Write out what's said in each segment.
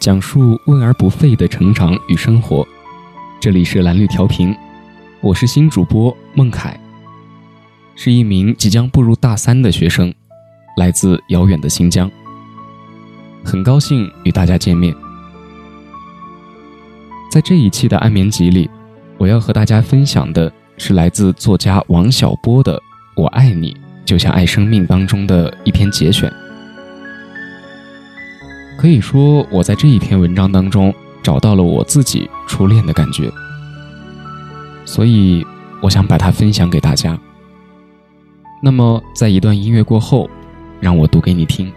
讲述问而不废的成长与生活。这里是蓝绿调频，我是新主播孟凯，是一名即将步入大三的学生，来自遥远的新疆。很高兴与大家见面。在这一期的安眠集里，我要和大家分享的是来自作家王小波的《我爱你就像爱生命》当中的一篇节选。可以说，我在这一篇文章当中找到了我自己初恋的感觉，所以我想把它分享给大家。那么，在一段音乐过后，让我读给你听。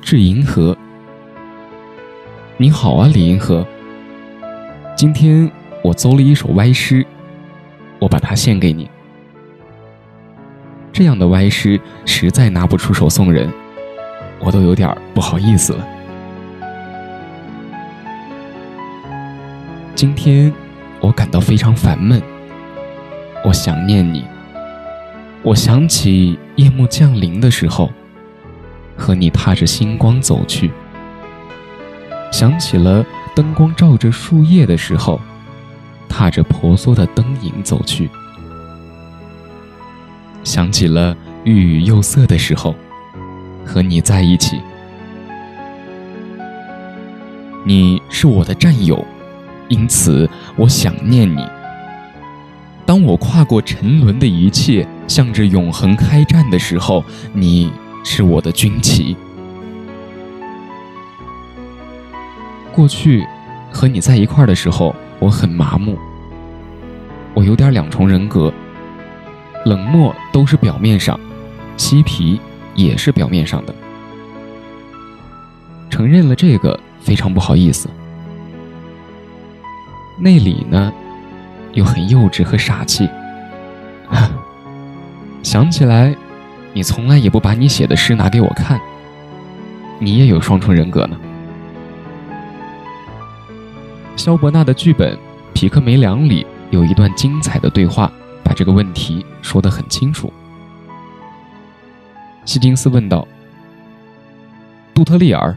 致银河。你好啊，李银河。今天我奏了一首歪诗，我把它献给你。这样的歪诗实在拿不出手送人，我都有点不好意思了。今天我感到非常烦闷，我想念你。我想起夜幕降临的时候，和你踏着星光走去。想起了灯光照着树叶的时候，踏着婆娑的灯影走去；想起了欲语又色的时候，和你在一起。你是我的战友，因此我想念你。当我跨过沉沦的一切，向着永恒开战的时候，你是我的军旗。过去和你在一块儿的时候，我很麻木，我有点两重人格，冷漠都是表面上，嬉皮也是表面上的。承认了这个，非常不好意思。内里呢，又很幼稚和傻气。想起来，你从来也不把你写的诗拿给我看，你也有双重人格呢。肖伯纳的剧本《皮克梅良》里有一段精彩的对话，把这个问题说得很清楚。希金斯问道：“杜特利尔，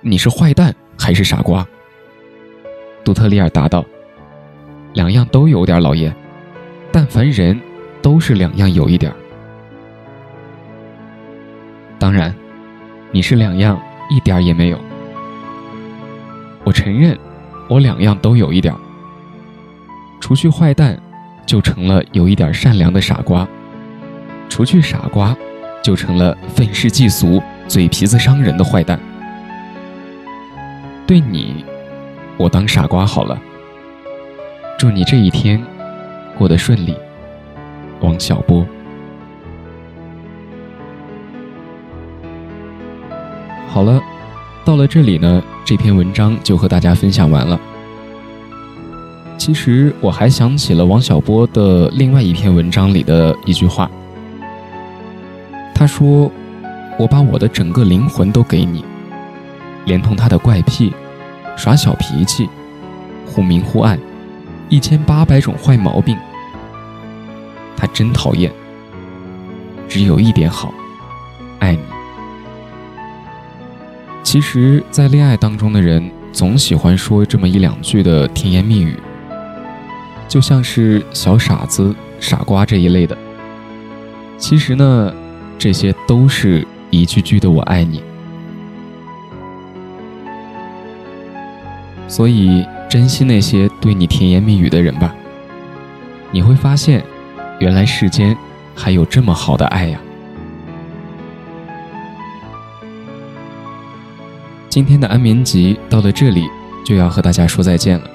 你是坏蛋还是傻瓜？”杜特利尔答道：“两样都有点，老爷。但凡人，都是两样有一点。当然，你是两样一点也没有。我承认。”我两样都有一点，除去坏蛋，就成了有一点善良的傻瓜；除去傻瓜，就成了愤世嫉俗、嘴皮子伤人的坏蛋。对你，我当傻瓜好了。祝你这一天过得顺利，王小波。好了。到了这里呢，这篇文章就和大家分享完了。其实我还想起了王小波的另外一篇文章里的一句话，他说：“我把我的整个灵魂都给你，连同他的怪癖、耍小脾气、忽明忽暗，一千八百种坏毛病，他真讨厌。只有一点好，爱你。”其实，在恋爱当中的人总喜欢说这么一两句的甜言蜜语，就像是小傻子、傻瓜这一类的。其实呢，这些都是一句句的“我爱你”。所以，珍惜那些对你甜言蜜语的人吧，你会发现，原来世间还有这么好的爱呀。今天的安眠集到了这里，就要和大家说再见了。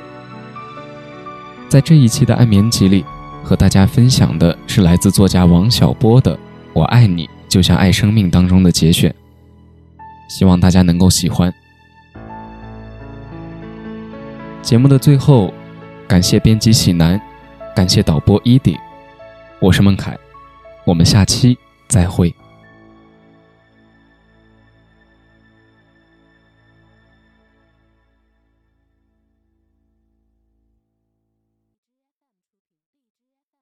在这一期的安眠集里，和大家分享的是来自作家王小波的《我爱你就像爱生命》当中的节选，希望大家能够喜欢。节目的最后，感谢编辑喜南，感谢导播伊迪，我是孟凯，我们下期再会。